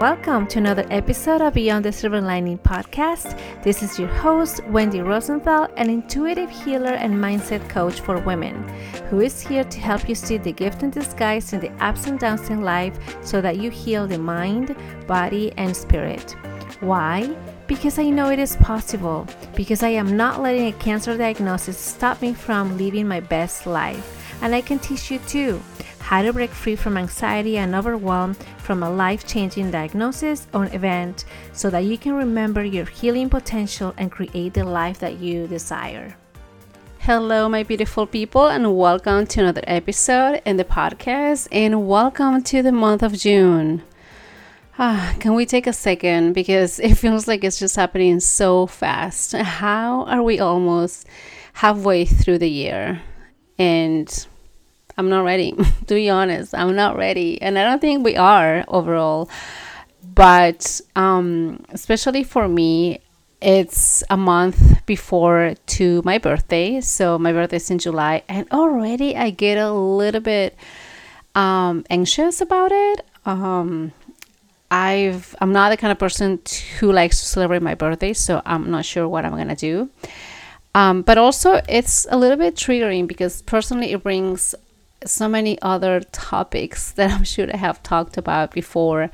Welcome to another episode of Beyond the Silver Lining podcast. This is your host, Wendy Rosenthal, an intuitive healer and mindset coach for women, who is here to help you see the gift in disguise in the ups and downs in life so that you heal the mind, body, and spirit. Why? Because I know it is possible. Because I am not letting a cancer diagnosis stop me from living my best life. And I can teach you too how to break free from anxiety and overwhelm from a life changing diagnosis or event so that you can remember your healing potential and create the life that you desire. Hello, my beautiful people, and welcome to another episode in the podcast, and welcome to the month of June. Ah, can we take a second because it feels like it's just happening so fast? How are we almost halfway through the year? And I'm not ready. to be honest, I'm not ready, and I don't think we are overall. But um, especially for me, it's a month before to my birthday. So my birthday is in July, and already I get a little bit um, anxious about it. Um, I've I'm not the kind of person who likes to celebrate my birthday, so I'm not sure what I'm gonna do. Um, but also, it's a little bit triggering because personally, it brings so many other topics that I'm sure I have talked about before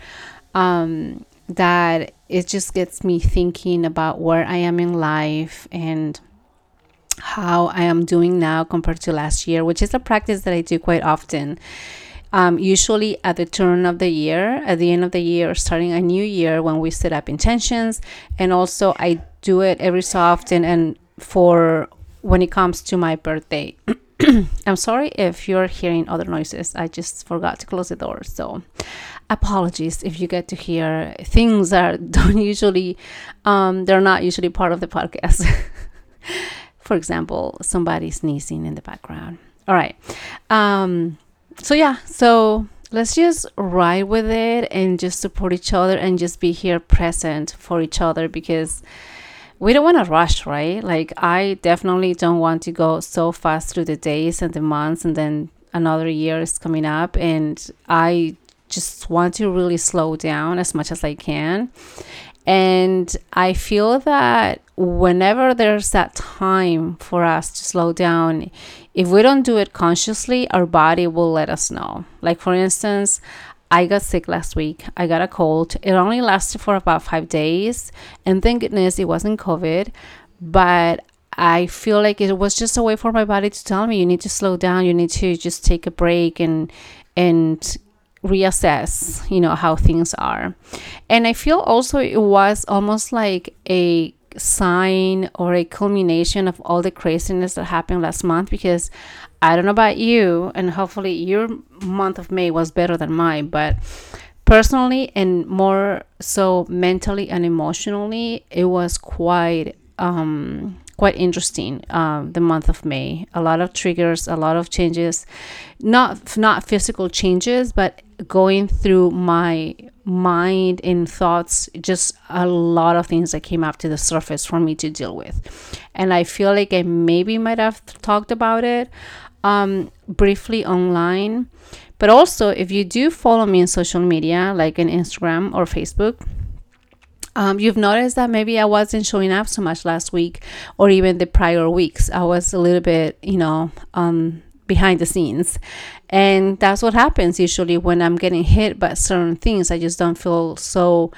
um, that it just gets me thinking about where I am in life and how I am doing now compared to last year, which is a practice that I do quite often. Um, usually at the turn of the year, at the end of the year, starting a new year when we set up intentions. And also, I do it every so often and for when it comes to my birthday. I'm sorry if you're hearing other noises. I just forgot to close the door. So, apologies if you get to hear things that don't usually, um, they're not usually part of the podcast. For example, somebody sneezing in the background. All right. Um, so, yeah. So, let's just ride with it and just support each other and just be here present for each other because we don't want to rush, right? Like, I definitely don't want to go so fast through the days and the months, and then another year is coming up, and I just want to really slow down as much as I can. And I feel that whenever there's that time for us to slow down, if we don't do it consciously, our body will let us know. Like, for instance, I got sick last week. I got a cold. It only lasted for about five days. And thank goodness it wasn't COVID. But I feel like it was just a way for my body to tell me you need to slow down. You need to just take a break and and reassess, you know, how things are. And I feel also it was almost like a sign or a culmination of all the craziness that happened last month because I don't know about you, and hopefully your month of May was better than mine, but personally and more so mentally and emotionally, it was quite um, quite interesting. Um, the month of May, a lot of triggers, a lot of changes, not not physical changes, but going through my mind and thoughts, just a lot of things that came up to the surface for me to deal with, and I feel like I maybe might have talked about it um, briefly online. But also, if you do follow me on social media, like in Instagram or Facebook, um, you've noticed that maybe I wasn't showing up so much last week or even the prior weeks. I was a little bit, you know, um, behind the scenes. And that's what happens usually when I'm getting hit by certain things. I just don't feel so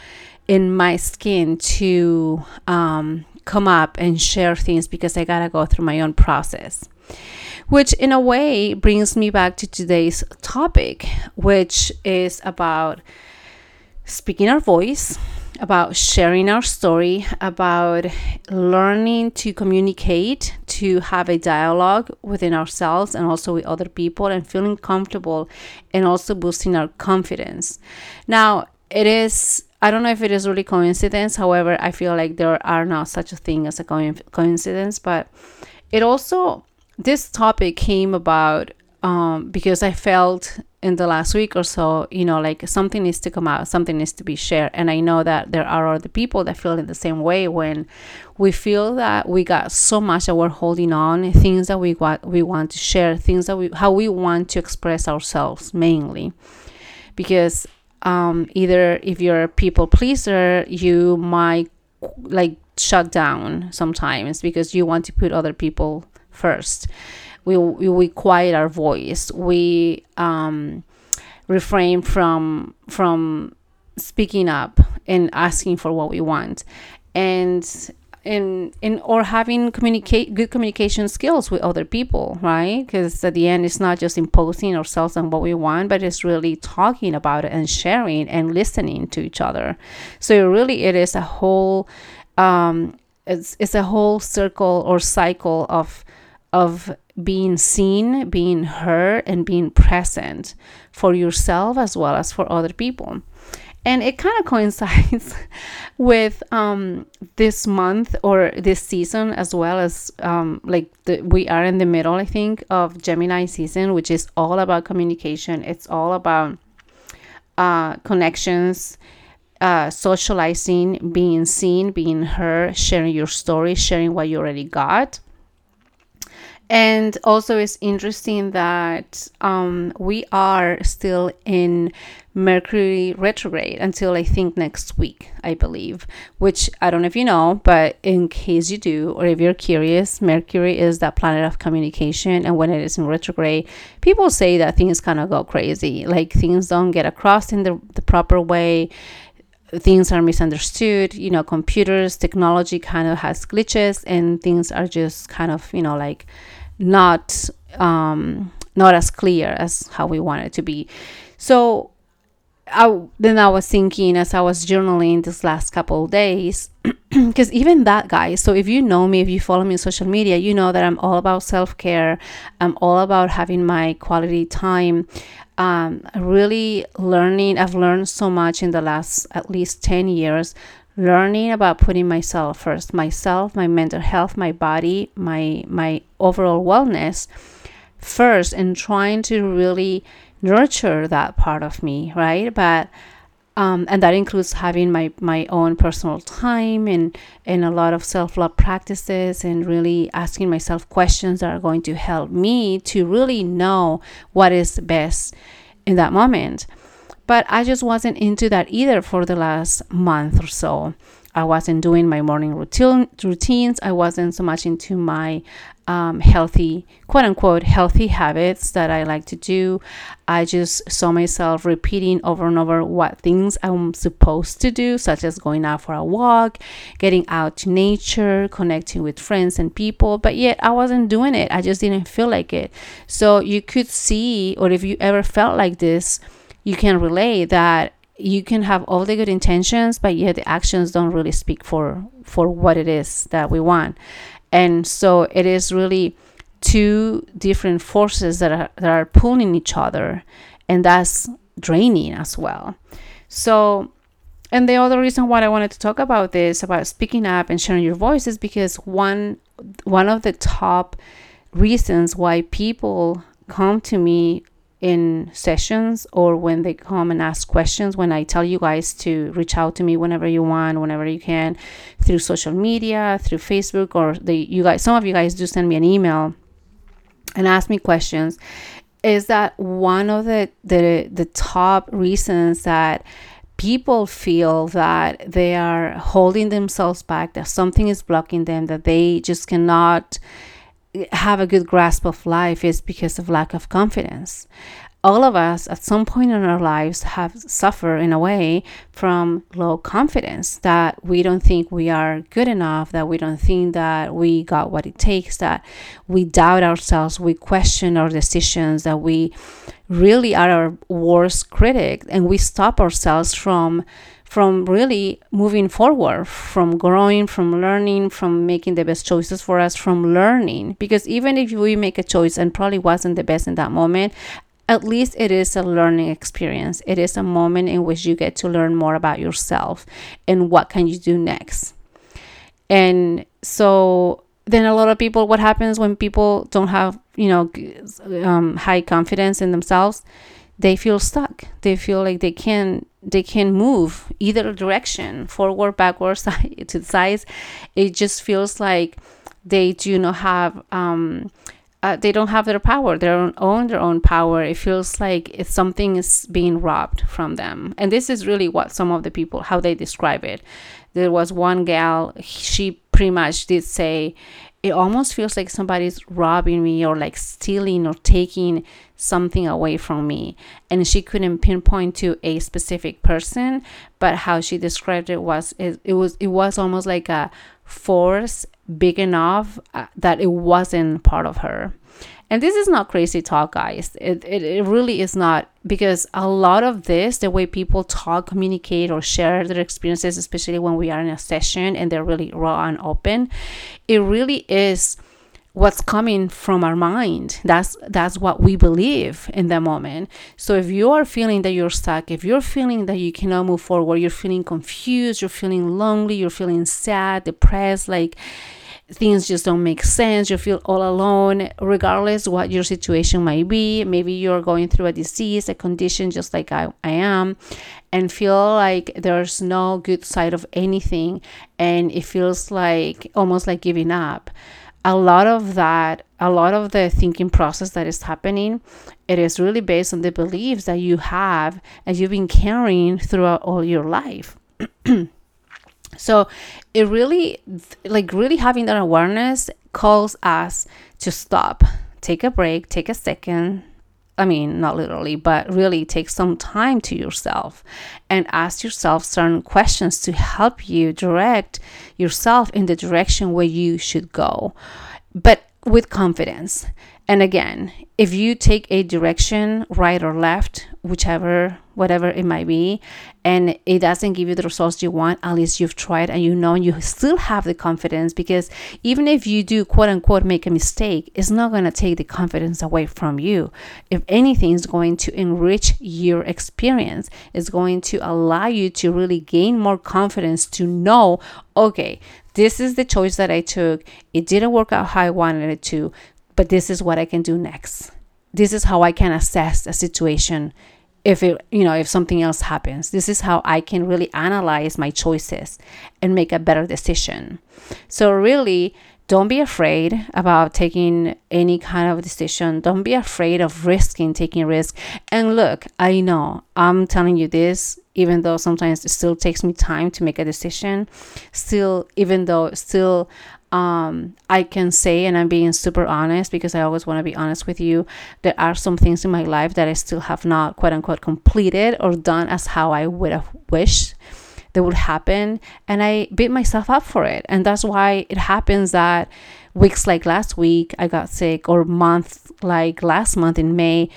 in my skin to um, come up and share things because I gotta go through my own process which in a way brings me back to today's topic, which is about speaking our voice, about sharing our story, about learning to communicate, to have a dialogue within ourselves and also with other people, and feeling comfortable and also boosting our confidence. Now, it is. I don't know if it is really coincidence. However, I feel like there are not such a thing as a coincidence, but it also this topic came about um, because I felt in the last week or so, you know, like something needs to come out, something needs to be shared. And I know that there are other people that feel in the same way when we feel that we got so much that we're holding on, things that we want we want to share, things that we how we want to express ourselves mainly. Because um, either if you're a people pleaser, you might like shut down sometimes because you want to put other people first. We, we, we quiet our voice. We um, refrain from from speaking up and asking for what we want, and in in or having communicate good communication skills with other people right? Because at the end it's not just imposing ourselves on what we want but it's really talking about it and sharing and listening to each other. So really it is a whole um it's, it's a whole circle or cycle of of being seen being heard and being present for yourself as well as for other people. And it kind of coincides with um, this month or this season as well as um, like the, we are in the middle i think of gemini season which is all about communication. It's all about uh, connections uh, socializing being seen being heard sharing your story sharing what you already got and also, it's interesting that um, we are still in Mercury retrograde until I think next week, I believe. Which I don't know if you know, but in case you do, or if you're curious, Mercury is that planet of communication. And when it is in retrograde, people say that things kind of go crazy. Like things don't get across in the, the proper way things are misunderstood you know computers technology kind of has glitches and things are just kind of you know like not um, not as clear as how we want it to be. So I, then I was thinking as I was journaling this last couple days, because even that, guys. So if you know me, if you follow me on social media, you know that I'm all about self care. I'm all about having my quality time. Um, really learning. I've learned so much in the last at least ten years learning about putting myself first myself my mental health my body my my overall wellness first and trying to really nurture that part of me right but um, and that includes having my my own personal time and and a lot of self-love practices and really asking myself questions that are going to help me to really know what is best in that moment but I just wasn't into that either for the last month or so. I wasn't doing my morning routine routines. I wasn't so much into my um, healthy, quote unquote, healthy habits that I like to do. I just saw myself repeating over and over what things I'm supposed to do, such as going out for a walk, getting out to nature, connecting with friends and people. But yet I wasn't doing it. I just didn't feel like it. So you could see, or if you ever felt like this, you can relate that you can have all the good intentions but yet the actions don't really speak for for what it is that we want and so it is really two different forces that are that are pulling each other and that's draining as well. So and the other reason why I wanted to talk about this about speaking up and sharing your voice is because one one of the top reasons why people come to me in sessions or when they come and ask questions when i tell you guys to reach out to me whenever you want whenever you can through social media through facebook or the you guys some of you guys do send me an email and ask me questions. Is that one of the the, the top reasons that people feel that they are holding themselves back that something is blocking them that they just cannot have a good grasp of life is because of lack of confidence. All of us at some point in our lives have suffered in a way from low confidence that we don't think we are good enough, that we don't think that we got what it takes, that we doubt ourselves, we question our decisions, that we really are our worst critic, and we stop ourselves from from really moving forward, from growing, from learning, from making the best choices for us, from learning. Because even if we make a choice and probably wasn't the best in that moment, at least it is a learning experience. It is a moment in which you get to learn more about yourself and what can you do next. And so then a lot of people, what happens when people don't have, you know, um, high confidence in themselves? they feel stuck. They feel like they can't they can move either direction, forward, backwards, side to the sides. It just feels like they do not have um, uh, they don't have their power. They don't own their own power. It feels like something is being robbed from them. And this is really what some of the people how they describe it. There was one gal. She pretty much did say it almost feels like somebody's robbing me or like stealing or taking something away from me. And she couldn't pinpoint to a specific person, but how she described it was it, it was it was almost like a force big enough uh, that it wasn't part of her. And this is not crazy talk, guys. It, it, it really is not because a lot of this, the way people talk, communicate, or share their experiences, especially when we are in a session and they're really raw and open, it really is what's coming from our mind that's that's what we believe in the moment so if you are feeling that you're stuck if you're feeling that you cannot move forward you're feeling confused you're feeling lonely you're feeling sad depressed like things just don't make sense. You feel all alone regardless what your situation might be. Maybe you're going through a disease a condition just like I, I am and feel like there's no good side of anything and it feels like almost like giving up. A lot of that a lot of the thinking process that is happening it is really based on the beliefs that you have and you've been carrying throughout all your life so it really like really having that awareness calls us to stop take a break take a second I mean, not literally, but really take some time to yourself and ask yourself certain questions to help you direct yourself in the direction where you should go, but with confidence. And again, if you take a direction, right or left, whichever, whatever it might be, and it doesn't give you the results you want, at least you've tried and you know and you still have the confidence because even if you do quote unquote make a mistake, it's not going to take the confidence away from you. If anything, it's going to enrich your experience, it's going to allow you to really gain more confidence to know, okay, this is the choice that I took. It didn't work out how I wanted it to but this is what I can do next. This is how I can assess a situation if it you know if something else happens. This is how i can really analyze my choices and make a better decision. So really don't be afraid about taking any kind of decision. Don't be afraid of risking taking risk. And look i know i'm telling you this even though sometimes it still takes me time to make a decision still even though still um, I can say, and I'm being super honest because I always want to be honest with you, there are some things in my life that I still have not quote unquote completed or done as how I would have wished that would happen. And I beat myself up for it. And that's why it happens that weeks like last week, I got sick, or month like last month in May,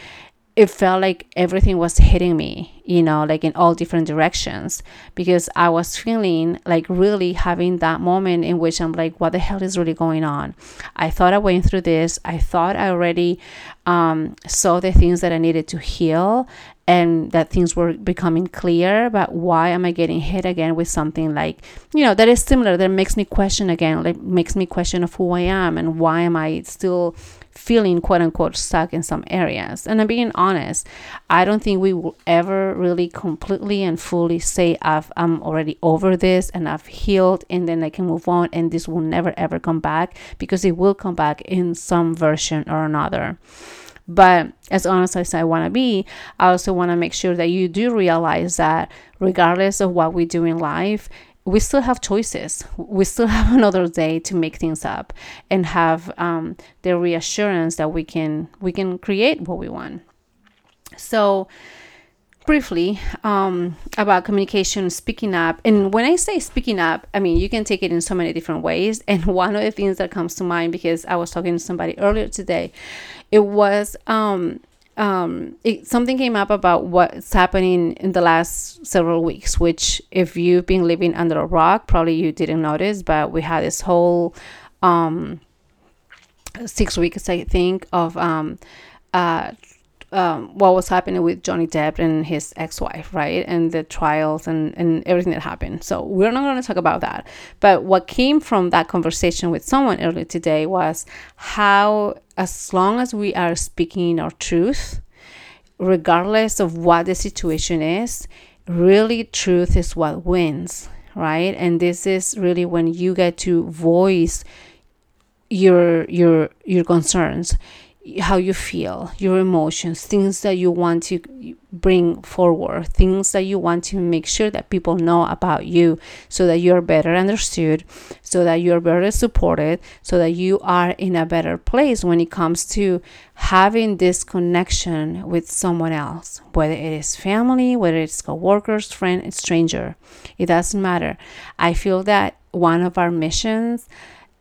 it felt like everything was hitting me, you know, like in all different directions because I was feeling like really having that moment in which I'm like, what the hell is really going on? I thought I went through this. I thought I already um, saw the things that I needed to heal and that things were becoming clear. But why am I getting hit again with something like, you know, that is similar, that makes me question again, like makes me question of who I am and why am I still feeling quote unquote stuck in some areas. And I'm being honest, I don't think we will ever really completely and fully say I've, I'm already over this and I've healed and then I can move on and this will never ever come back because it will come back in some version or another. But as honest as I want to be, I also want to make sure that you do realize that regardless of what we do in life, we still have choices. We still have another day to make things up and have um, the reassurance that we can we can create what we want. So briefly um, about communication speaking up and when i say speaking up i mean you can take it in so many different ways and one of the things that comes to mind because i was talking to somebody earlier today it was um, um, it, something came up about what's happening in the last several weeks, which, if you've been living under a rock, probably you didn't notice, but we had this whole um, six weeks, I think, of um, uh, um, what was happening with Johnny Depp and his ex-wife, right? And the trials and, and everything that happened. So we're not going to talk about that. But what came from that conversation with someone earlier today was how, as long as we are speaking our truth, regardless of what the situation is, really truth is what wins, right? And this is really when you get to voice your your your concerns how you feel, your emotions, things that you want to bring forward, things that you want to make sure that people know about you so that you're better understood, so that you're better supported, so that you are in a better place when it comes to having this connection with someone else, whether it is family, whether it's coworkers, friend, stranger. It doesn't matter. I feel that one of our missions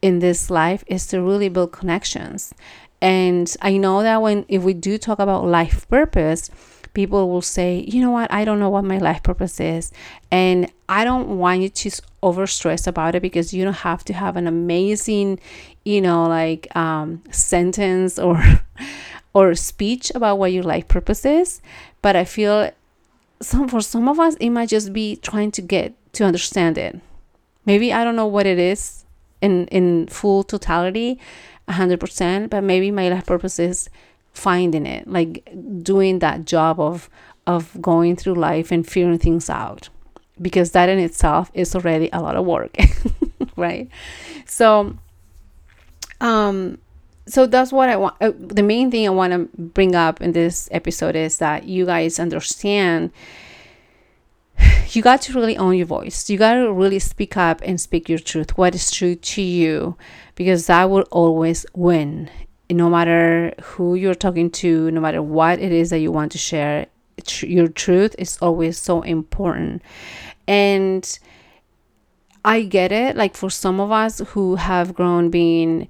in this life is to really build connections and I know that when if we do talk about life purpose, people will say, you know what, I don't know what my life purpose is. And I don't want you to over stress about it because you don't have to have an amazing, you know, like um, sentence or or speech about what your life purpose is. But I feel some for some of us it might just be trying to get to understand it. Maybe I don't know what it is in in full totality 100% but maybe my life purpose is finding it like doing that job of of going through life and figuring things out. Because that in itself is already a lot of work right? So um so that's what i want uh, the main thing i want to bring up in this episode is that you guys understand you got to really own your voice. You got to really speak up and speak your truth, what is true to you, because that will always win. No matter who you're talking to, no matter what it is that you want to share, tr- your truth is always so important. And I get it. Like for some of us who have grown being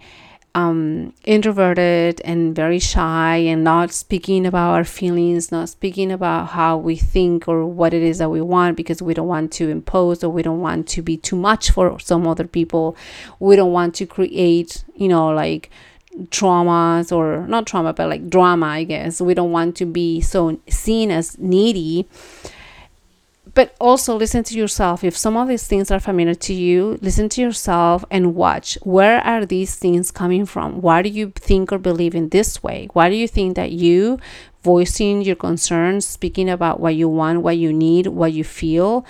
um, introverted and very shy and not speaking about our feelings, not speaking about how we think or what it is that we want because we don't want to impose or we don't want to be too much for some other people. We don't want to create, you know, like traumas or not trauma, but like drama, I guess. We don't want to be so seen as needy but also listen to yourself. If some of these things are familiar to you listen to yourself and watch. Where are these things coming from? Why do you think or believe in this way? Why do you think that you voicing your concerns speaking about what you want what you need what you feel?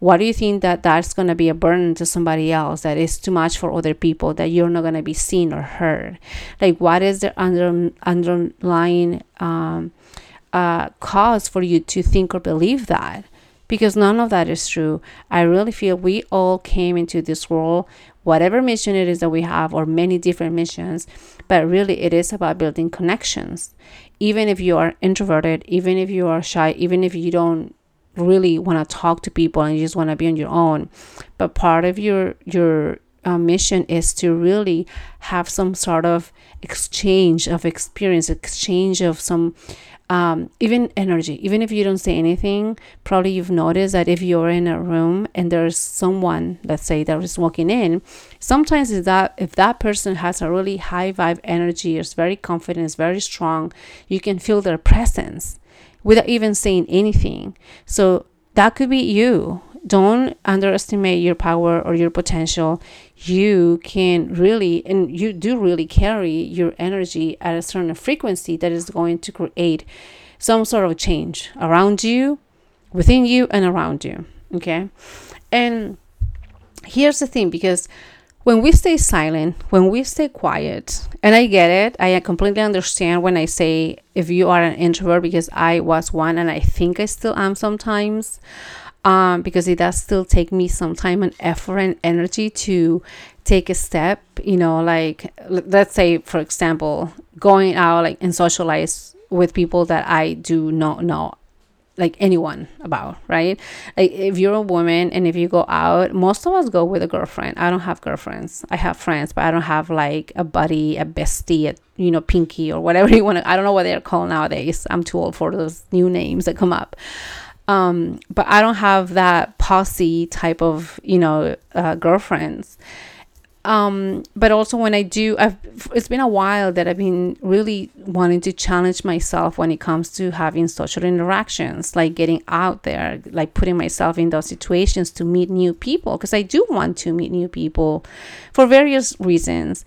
Why do you think that that's going to be a burden to somebody else that is too much for other people that you're not going to be seen or heard? Like what is the under, underlying um, uh, cause for you to think or believe that because none of that is true. I really feel we all came into this world, whatever mission it is that we have, or many different missions, but really it is about building connections. Even if you are introverted, even if you are shy, even if you don't really want to talk to people and you just want to be on your own, but part of your your uh, mission is to really have some sort of exchange of experience, exchange of some um, even energy, even if you don't say anything, probably you've noticed that if you're in a room and there's someone, let's say, that is walking in, sometimes if that if that person has a really high vibe energy, is very confident, is very strong, you can feel their presence without even saying anything. So that could be you don't underestimate your power or your potential. You can really, and you do really carry your energy at a certain frequency that is going to create some sort of change around you, within you, and around you. Okay. And here's the thing because when we stay silent, when we stay quiet, and I get it, I completely understand when I say if you are an introvert because I was one and I think I still am sometimes um, because it does still take me some time and effort and energy to take a step you know like let's say for example going out like and socialize with people that i do not know like anyone about right? Like if you're a woman and if you go out most of us go with a girlfriend. I don't have girlfriends. I have friends but i don't have like a buddy a bestie a, you know pinky or whatever you want to i don't know what they're called nowadays. I'm too old for those new names that come up um, but I don't have that posse type of, you know, uh, girlfriends. Um, but also when I do, I've, it's been a while that I've been really wanting to challenge myself when it comes to having social interactions, like getting out there, like putting myself in those situations to meet new people, because I do want to meet new people for various reasons.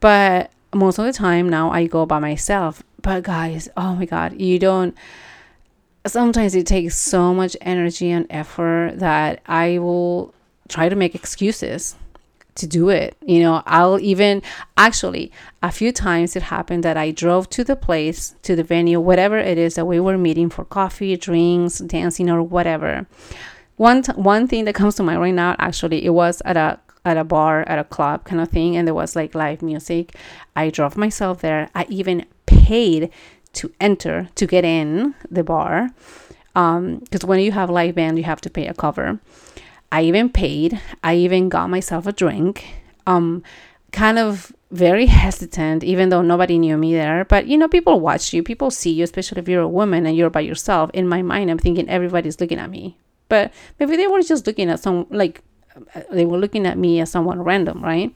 But most of the time now I go by myself. But guys, oh my God, you don't sometimes it takes so much energy and effort that I will try to make excuses to do it. You know, I'll even actually a few times it happened that I drove to the place, to the venue, whatever it is that we were meeting for coffee, drinks, dancing, or whatever. One t- one thing that comes to mind right now, actually, it was at a at a bar, at a club kind of thing, and there was like live music. I drove myself there. I even paid to enter to get in the bar because um, when you have live band, you have to pay a cover. I even paid. I even got myself a drink. Um, kind of very hesitant, even though nobody knew me there. But you know, people watch you, people see you, especially if you're a woman and you're by yourself. In my mind, I'm thinking everybody's looking at me. But maybe they were just looking at some like they were looking at me as someone random, right?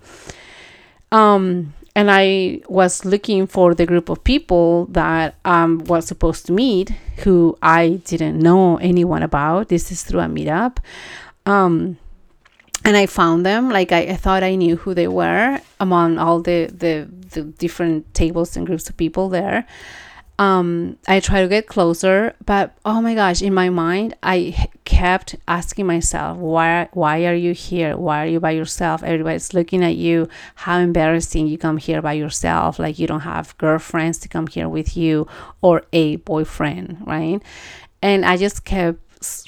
Um, and I was looking for the group of people that um was supposed to meet, who I didn't know anyone about. This is through a meetup. Um, and I found them. Like I, I, thought I knew who they were among all the, the the different tables and groups of people there. Um, I try to get closer, but oh my gosh, in my mind, I kept asking myself, why why are you here? Why are you by yourself? Everybody's looking at you. How embarrassing you come here by yourself, like you don't have girlfriends to come here with you or a boyfriend, right? And I just kept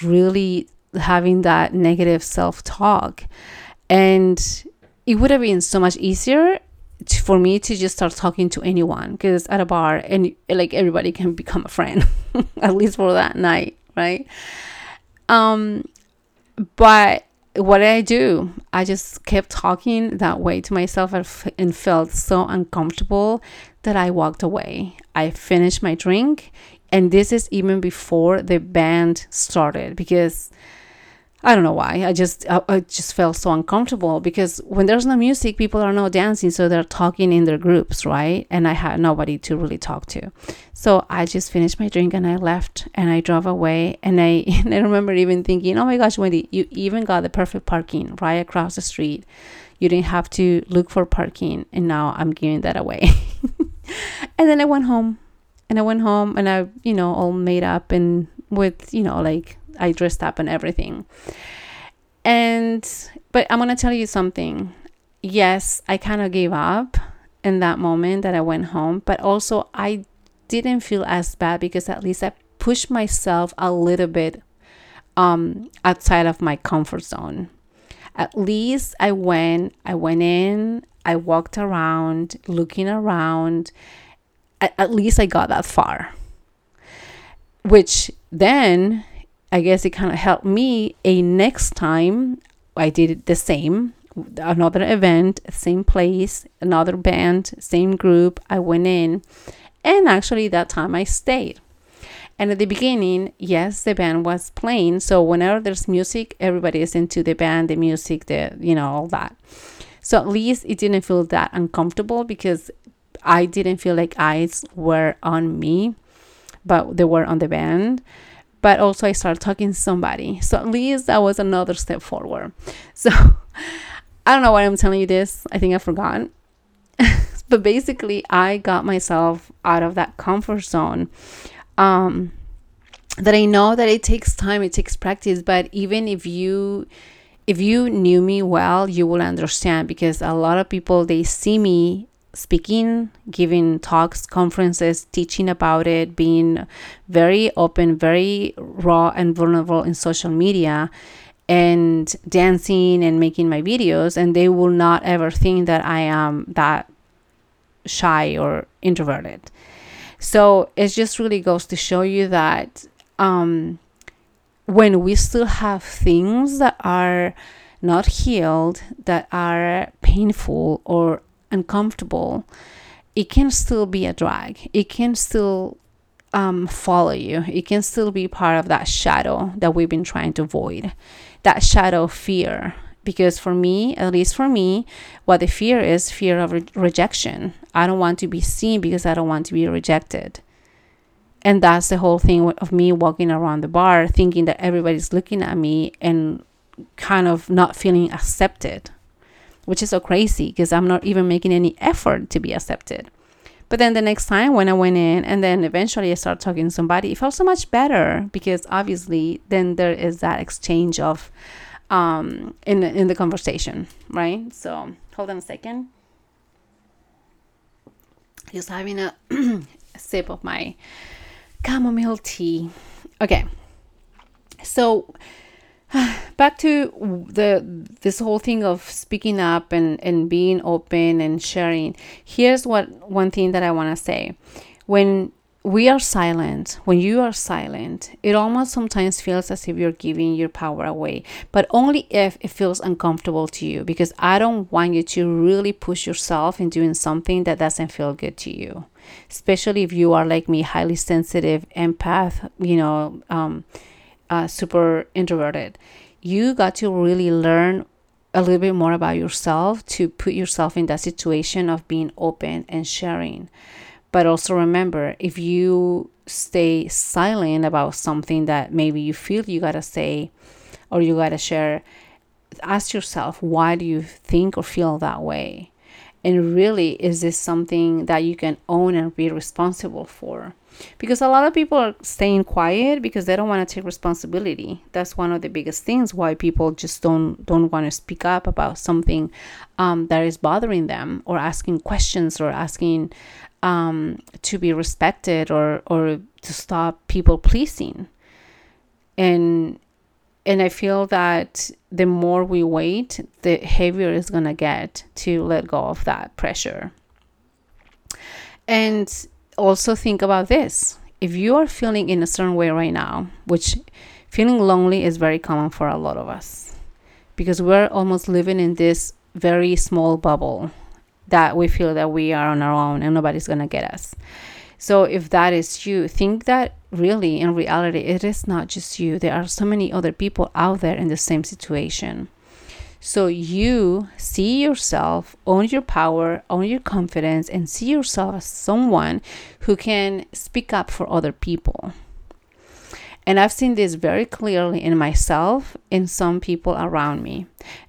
really having that negative self talk. And it would have been so much easier for me to just start talking to anyone because at a bar and like everybody can become a friend at least for that night right? Um but what did i do? I just kept talking that way to myself and felt so uncomfortable that i walked away. I finished my drink and this is even before the band started because I don't know why. I just I, I, just felt so uncomfortable because when there's no music, people are not dancing, so they're talking in their groups, right? And I had nobody to really talk to. So I just finished my drink and I left and I drove away. And I and I remember even thinking, oh my gosh, Wendy, you even got the perfect parking right across the street. You didn't have to look for parking, and now I'm giving that away. and then I went home, and I went home and I, you know, all made up and with you know like I dressed up and everything. And but I'm gonna tell you something. Yes, I kind of gave up in that moment that I went home, but also I didn't feel as bad because at least I pushed myself a little bit um, outside of my comfort zone. At least I went, I went in, I walked around, looking around. At, at least I got that far. Which then I guess it kind of helped me a next time I did the same another event same place another band same group I went in and actually that time I stayed. And at the beginning yes the band was playing so whenever there's music everybody is into the band the music the you know all that. So at least it didn't feel that uncomfortable because I didn't feel like eyes were on me but they were on the band but also I started talking to somebody. So at least that was another step forward. So I don't know why I'm telling you this. I think I forgot. but basically, I got myself out of that comfort zone. Um, that I know that it takes time, it takes practice. But even if you if you knew me well, you will understand because a lot of people they see me speaking, giving talks, conferences, teaching about it, being very open, very raw and vulnerable in social media and dancing and making my videos and they will not ever think that I am that shy or introverted. So it just really goes to show you that um, when we still have things that are not healed, that are painful or uncomfortable, it can still be a drag. It can still um, follow you. It can still be part of that shadow that we've been trying to avoid, that shadow of fear. Because for me, at least for me, what the fear is fear of re- rejection. I don't want to be seen because I don't want to be rejected. And that's the whole thing of me walking around the bar thinking that everybody's looking at me and kind of not feeling accepted which is so crazy because I'm not even making any effort to be accepted. But then the next time when I went in and then eventually I started talking to somebody, it felt so much better because obviously then there is that exchange of um in in the conversation, right? So hold on a second. Just having a sip of my chamomile tea. Okay. So back to the this whole thing of speaking up and and being open and sharing. Here's what one thing that i want to say. When we are silent when you are silent it almost sometimes feels as if you're giving your power away but only if it feels uncomfortable to you because i don't want you to really push yourself in doing something that doesn't feel good to you. Especially if you are like me highly sensitive empath you know um, uh, super introverted, you got to really learn a little bit more about yourself to put yourself in that situation of being open and sharing. But also remember, if you stay silent about something that maybe you feel you gotta say or you gotta share, ask yourself, why do you think or feel that way? And really, is this something that you can own and be responsible for? Because a lot of people are staying quiet because they don't want to take responsibility. That's one of the biggest things why people just don't don't want to speak up about something um, that is bothering them or asking questions or asking um, to be respected or or to stop people pleasing. And and i feel that the more we wait the heavier it's to get to let go of that pressure. And also think about this. If you are feeling in a certain way right now, which feeling lonely is very common for a lot of us because we're almost living in this very small bubble that we feel that we are on our own and nobody's going to get us. So if that is you, think that really in reality it is not just you. There are so many other people out there in the same situation. So you see yourself, own your power, own your confidence, and see yourself as someone who can speak up for other people. And I've seen this very clearly in myself, in some people around me.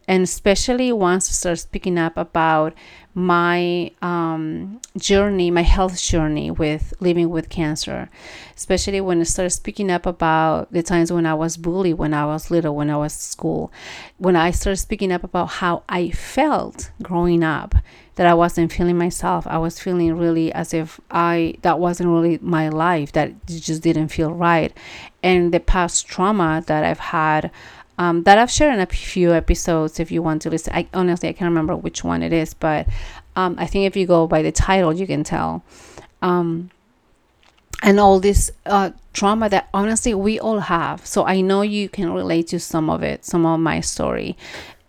And especially once I start speaking up about my um, journey, my health journey with living with cancer, especially when I started speaking up about the times when I was bullied, when I was little, when I was school, when I started speaking up about how I felt growing up, that I wasn't feeling myself. I was feeling really as if I that wasn't really my life, that just didn't feel right. And the past trauma that I've had um, that I've shared in a few episodes if you want to listen. I honestly I can't remember which one it is, but um, I think if you go by the title, you can tell. Um, and all this uh, trauma that honestly we all have. So I know you can relate to some of it, some of my story,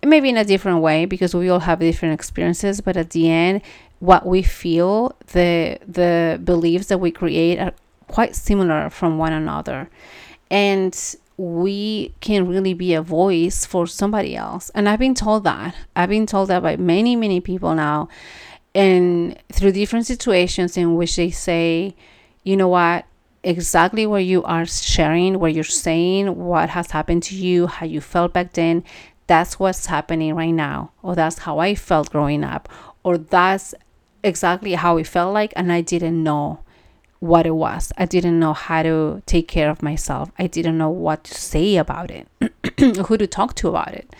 maybe in a different way because we all have different experiences. But at the end, what we feel, the the beliefs that we create are quite similar from one another, and we can really be a voice for somebody else. And I've been told that. I've been told that by many, many people now. And through different situations in which they say, you know what, exactly what you are sharing, what you're saying, what has happened to you, how you felt back then, that's what's happening right now. Or that's how I felt growing up. Or that's exactly how it felt like, and I didn't know what it was. I didn't know how to take care of myself. I didn't know what to say about it, who to talk to about it.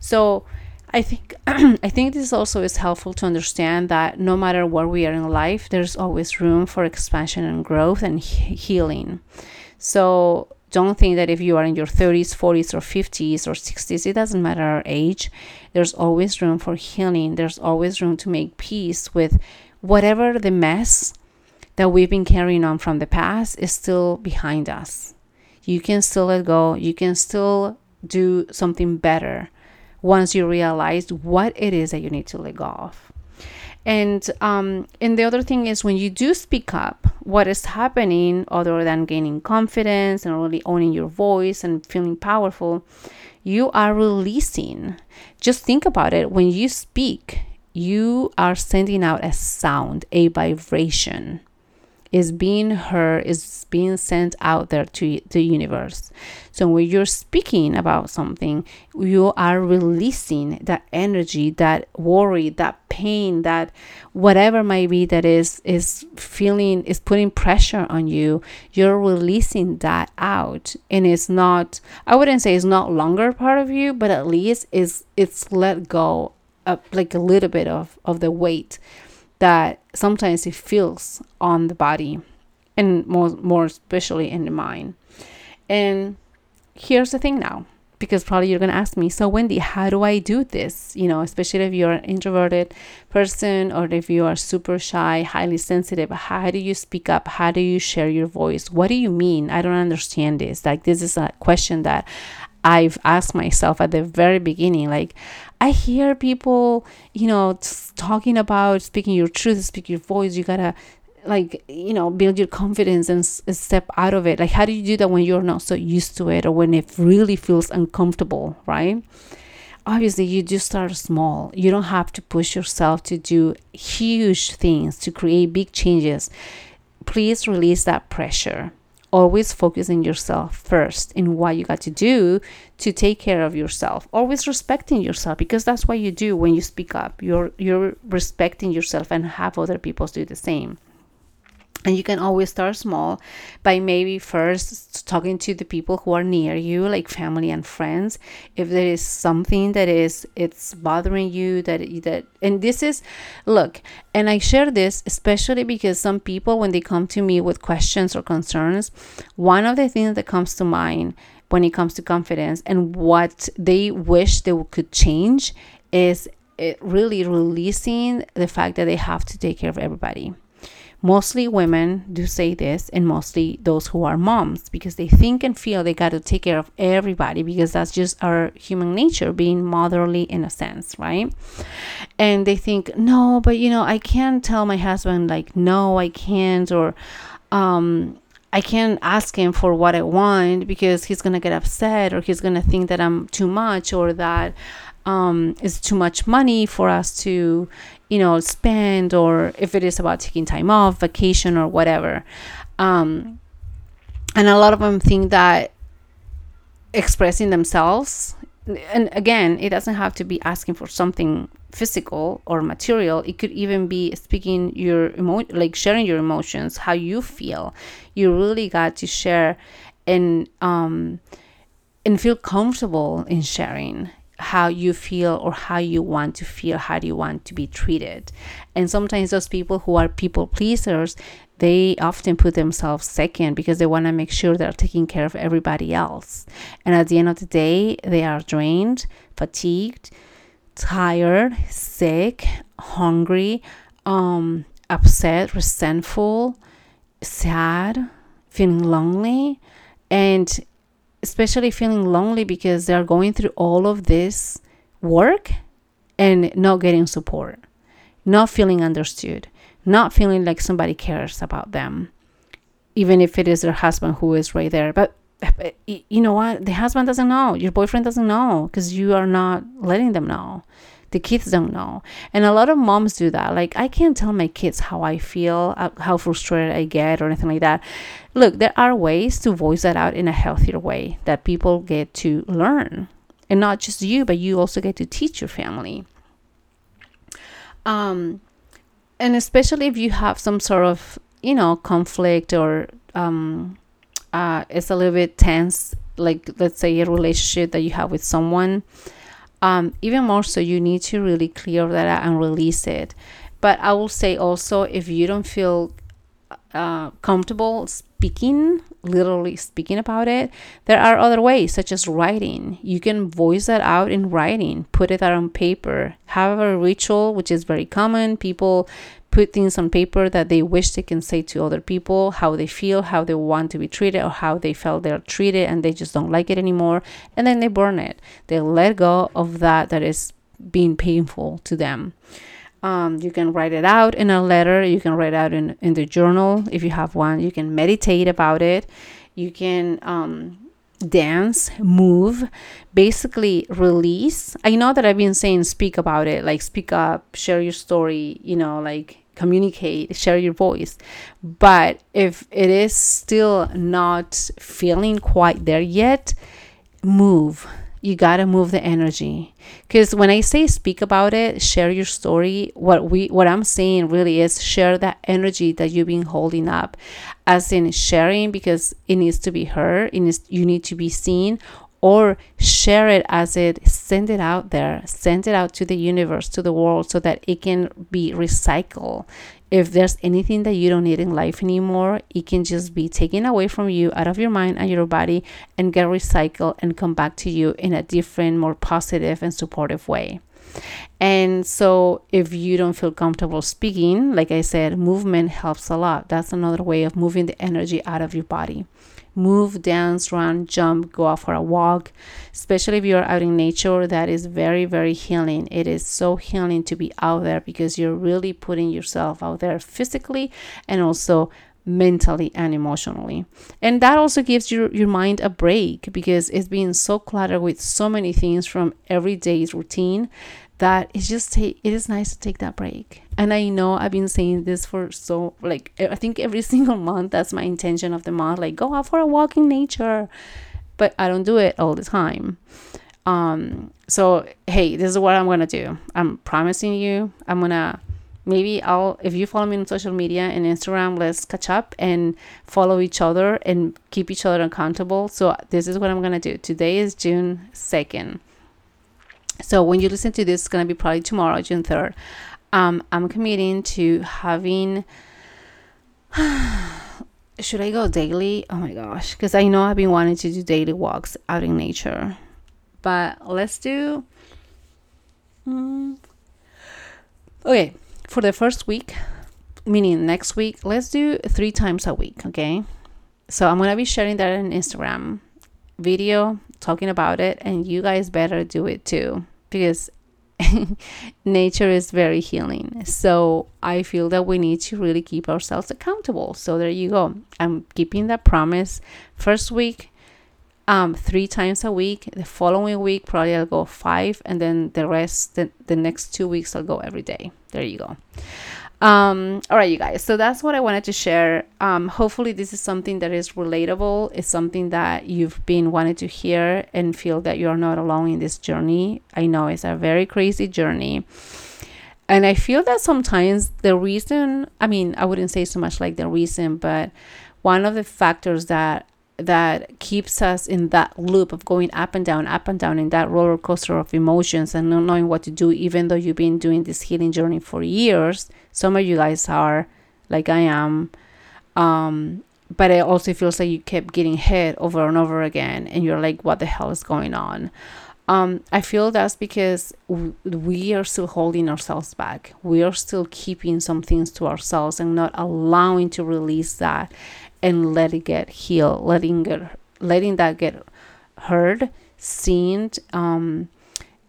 So I think I think this also is helpful to understand that no matter where we are in life, there's always room for expansion and growth and he- healing. So don't think that if you are in your 30s, 40s, or 50s or 60s, it doesn't matter our age. There's always room for healing. There's always room to make peace with whatever the mess that we've been carrying on from the past is still behind us. You can still let go, you can still do something better once you realize what it is that you need to let go of. And um, and the other thing is when you do speak up, what is happening other than gaining confidence and really owning your voice and feeling powerful, you are releasing. Just think about it. When you speak, you are sending out a sound, a vibration is being heard, is being sent out there to the universe. So when you're speaking about something, you are releasing that energy, that worry, that pain, that whatever might be that is is feeling is putting pressure on you. You're releasing that out, and it's not. I wouldn't say it's not longer part of you, but at least is it's let go, of like a little bit of of the weight that sometimes it feels on the body and more more especially in the mind. And here's the thing now because probably you're going to ask me so wendy how do i do this? You know especially if you're an introverted person or if you are super shy highly sensitive how do you speak up? How do you share your voice? What do you mean? I don't understand this. Like this is a question that i've asked myself at the very beginning like I hear people, you know, talking about speaking your truth, speak your voice. You gotta, like, you know, build your confidence and s- step out of it. Like, how do you do that when you're not so used to it or when it really feels uncomfortable, right? Obviously, you just start small. You don't have to push yourself to do huge things, to create big changes. Please release that pressure always focusing yourself first in what you got to do to take care of yourself. Always respecting yourself because that's what you do when you speak up. You're you're respecting yourself and have other people do the same and you can always start small by maybe first talking to the people who are near you like family and friends. If there is something that is it's bothering you that that and this is look and i share this especially because some people when they come to me with questions or concerns one of the things that comes to mind when it comes to confidence and what they wish they could change is it really releasing the fact that they have to take care of everybody Mostly women do say this, and mostly those who are moms, because they think and feel they got to take care of everybody because that's just our human nature, being motherly in a sense, right? And they think, no, but you know, I can't tell my husband, like, no, I can't, or, um, I can't ask him for what I want because he's gonna get upset or he's gonna think that I'm too much or that um, it's too much money for us to, you know, spend, or if it is about taking time off, vacation, or whatever. Um, and a lot of them think that expressing themselves, and again, it doesn't have to be asking for something physical or material. It could even be speaking your emo- like sharing your emotions, how you feel. You really got to share and um and feel comfortable in sharing how you feel or how you want to feel how do you want to be treated and sometimes those people who are people pleasers they often put themselves second because they want to make sure they're taking care of everybody else and at the end of the day they are drained fatigued tired sick hungry um, upset resentful sad feeling lonely and especially feeling lonely because they're going through all of this work and not getting support, not feeling understood, not feeling like somebody cares about them, even if it is their husband who is right there. But you know what? The husband doesn't know, your boyfriend doesn't know because you are not letting them know. The kids don't know. And a lot of moms do that. Like i can't tell my kids how i feel uh, how frustrated i get or anything like that. Look there are ways to voice that out in a healthier way that people get to learn. And not just you but you also get to teach your family. Um and especially if you have some sort of you know conflict or um uh it's a little bit tense like let's say a relationship that you have with someone. Um, even more so you need to really clear that out and release it. But i will say also if you don't feel uh, comfortable speaking literally speaking about it there are other ways such as writing. You can voice that out in writing. Put it out on paper. Have a ritual which is very common. People put things on paper that they wish they can say to other people, how they feel, how they want to be treated, or how they felt they're treated and they just don't like it anymore. And then they burn it. They let go of that that is being painful to them. Um, you can write it out in a letter. You can write out in, in the journal if you have one. You can meditate about it. You can um, dance, move, basically release. I know that I've been saying speak about it, like speak up, share your story, you know, like communicate, share your voice. But if it is still not feeling quite there yet, move. You got to move the energy. Cuz when I say speak about it, share your story, what we what I'm saying really is share that energy that you've been holding up as in sharing because it needs to be heard, it needs, you need to be seen or share it as it send it out there send it out to the universe to the world so that it can be recycled. If there's anything that you don't need in life anymore it can just be taken away from you out of your mind and your body and get recycled and come back to you in a different more positive and supportive way. And so, if you don't feel comfortable speaking, like I said, movement helps a lot. That's another way of moving the energy out of your body move, dance, run, jump, go out for a walk, especially if you're out in nature. That is very, very healing. It is so healing to be out there because you're really putting yourself out there physically and also mentally and emotionally. And that also gives your, your mind a break because it's been so cluttered with so many things from everyday's routine that it's just take it is nice to take that break. And i know i've been saying this for so like i think every single month that's my intention of the month like go out for a walk in nature. But i don't do it all the time. Um so hey this is what i'm gonna do. I'm promising you i'm gonna maybe i'll if you follow me on social media and instagram let's catch up and follow each other and keep each other accountable. So this is what i'm gonna do. Today is june 2nd so when you listen to this, it's gonna be probably tomorrow, June third. Um, I'm committing to having. should I go daily? Oh my gosh, because I know I've been wanting to do daily walks out in nature, but let's do. Um, okay, for the first week, meaning next week, let's do three times a week. Okay, so I'm gonna be sharing that on Instagram video talking about it, and you guys better do it too because nature is very healing. So I feel that we need to really keep ourselves accountable. So there you go. I'm keeping that promise. First week, um, three times a week. The following week, probably I'll go five, and then the rest, the, the next two weeks, I'll go every day. There you go. Um, all right, you guys. So that's what I wanted to share. Um, hopefully, this is something that is relatable. It's something that you've been wanting to hear and feel that you're not alone in this journey. I know it's a very crazy journey. And I feel that sometimes the reason, I mean, I wouldn't say so much like the reason, but one of the factors that that keeps us in that loop of going up and down, up and down in that roller coaster of emotions and not knowing what to do, even though you've been doing this healing journey for years. Some of you guys are, like I am. Um, but it also feels like you kept getting hit over and over again, and you're like, what the hell is going on? Um, I feel that's because we are still holding ourselves back. We are still keeping some things to ourselves and not allowing to release that and let it get healed, letting it, letting that get heard, seen. Um,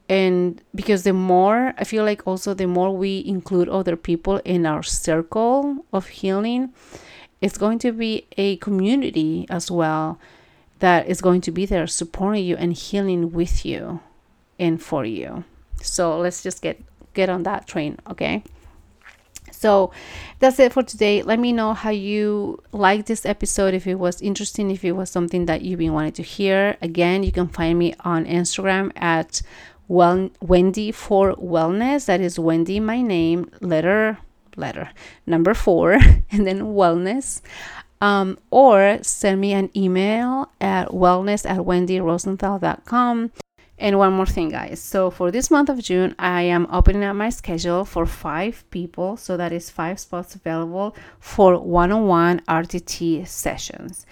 and because the more I feel like also the more we include other people in our circle of healing, it's going to be a community as well that is going to be there supporting you and healing with you and for you. So let's just get get on that train, okay? So that's it for today. Let me know how you like this episode, if it was interesting, if it was something that you've been wanting to hear. Again, you can find me on Instagram at well Wendy for Wellness. That is Wendy, my name, letter letter number four, and then wellness. Um, or send me an email at wellness at wendyrosenthal.com. And one more thing, guys. So for this month of June, I am opening up my schedule for five people. So that is five spots available for one on one RTT sessions.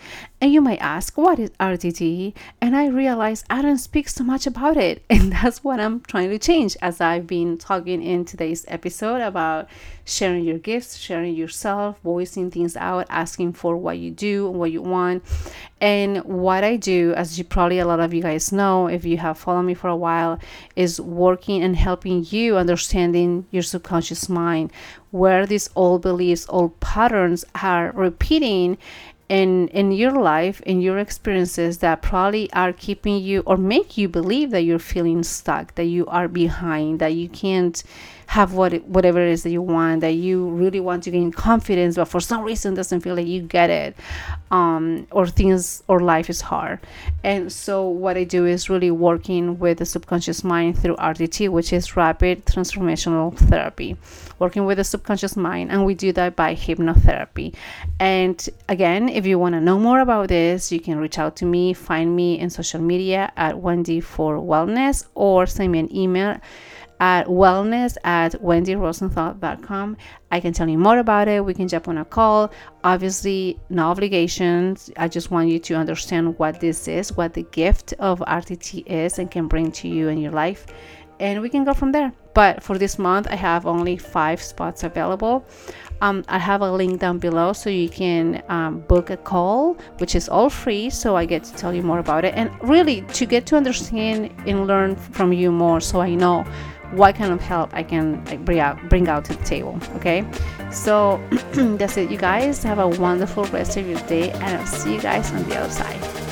And you might ask, what is RTT? And I realize I don't speak so much about it. And that's what I'm trying to change as I've been talking in today's episode about sharing your gifts, sharing yourself, voicing things out, asking for what you do and what you want. And what I do, as you probably a lot of you guys know, if you have followed me for a while, is working and helping you understanding your subconscious mind, where these old beliefs, old patterns are repeating in in your life in your experiences that probably are keeping you or make you believe that you're feeling stuck that you are behind that you can't have what whatever it is that you want that you really want to gain confidence but for some reason doesn't feel like you get it um, or things or life is hard. And so what i do is really working with the subconscious mind through rtt which is rapid transformational therapy. Working with the subconscious mind and we do that by hypnotherapy. And again if you want to know more about this you can reach out to me find me in social media at wendy for wellness or send me an email at wellness at wendyrosenthal.com. I can tell you more about it. We can jump on a call. Obviously, no obligations. I just want you to understand what this is, what the gift of RTT is and can bring to you in your life. And we can go from there. But for this month, I have only five spots available. Um, I have a link down below so you can um, book a call, which is all free. So I get to tell you more about it and really to get to understand and learn from you more so I know what kind of help I can like, bring out bring out to the table. Okay, so that's it, you guys. Have a wonderful rest of your day, and I'll see you guys on the other side.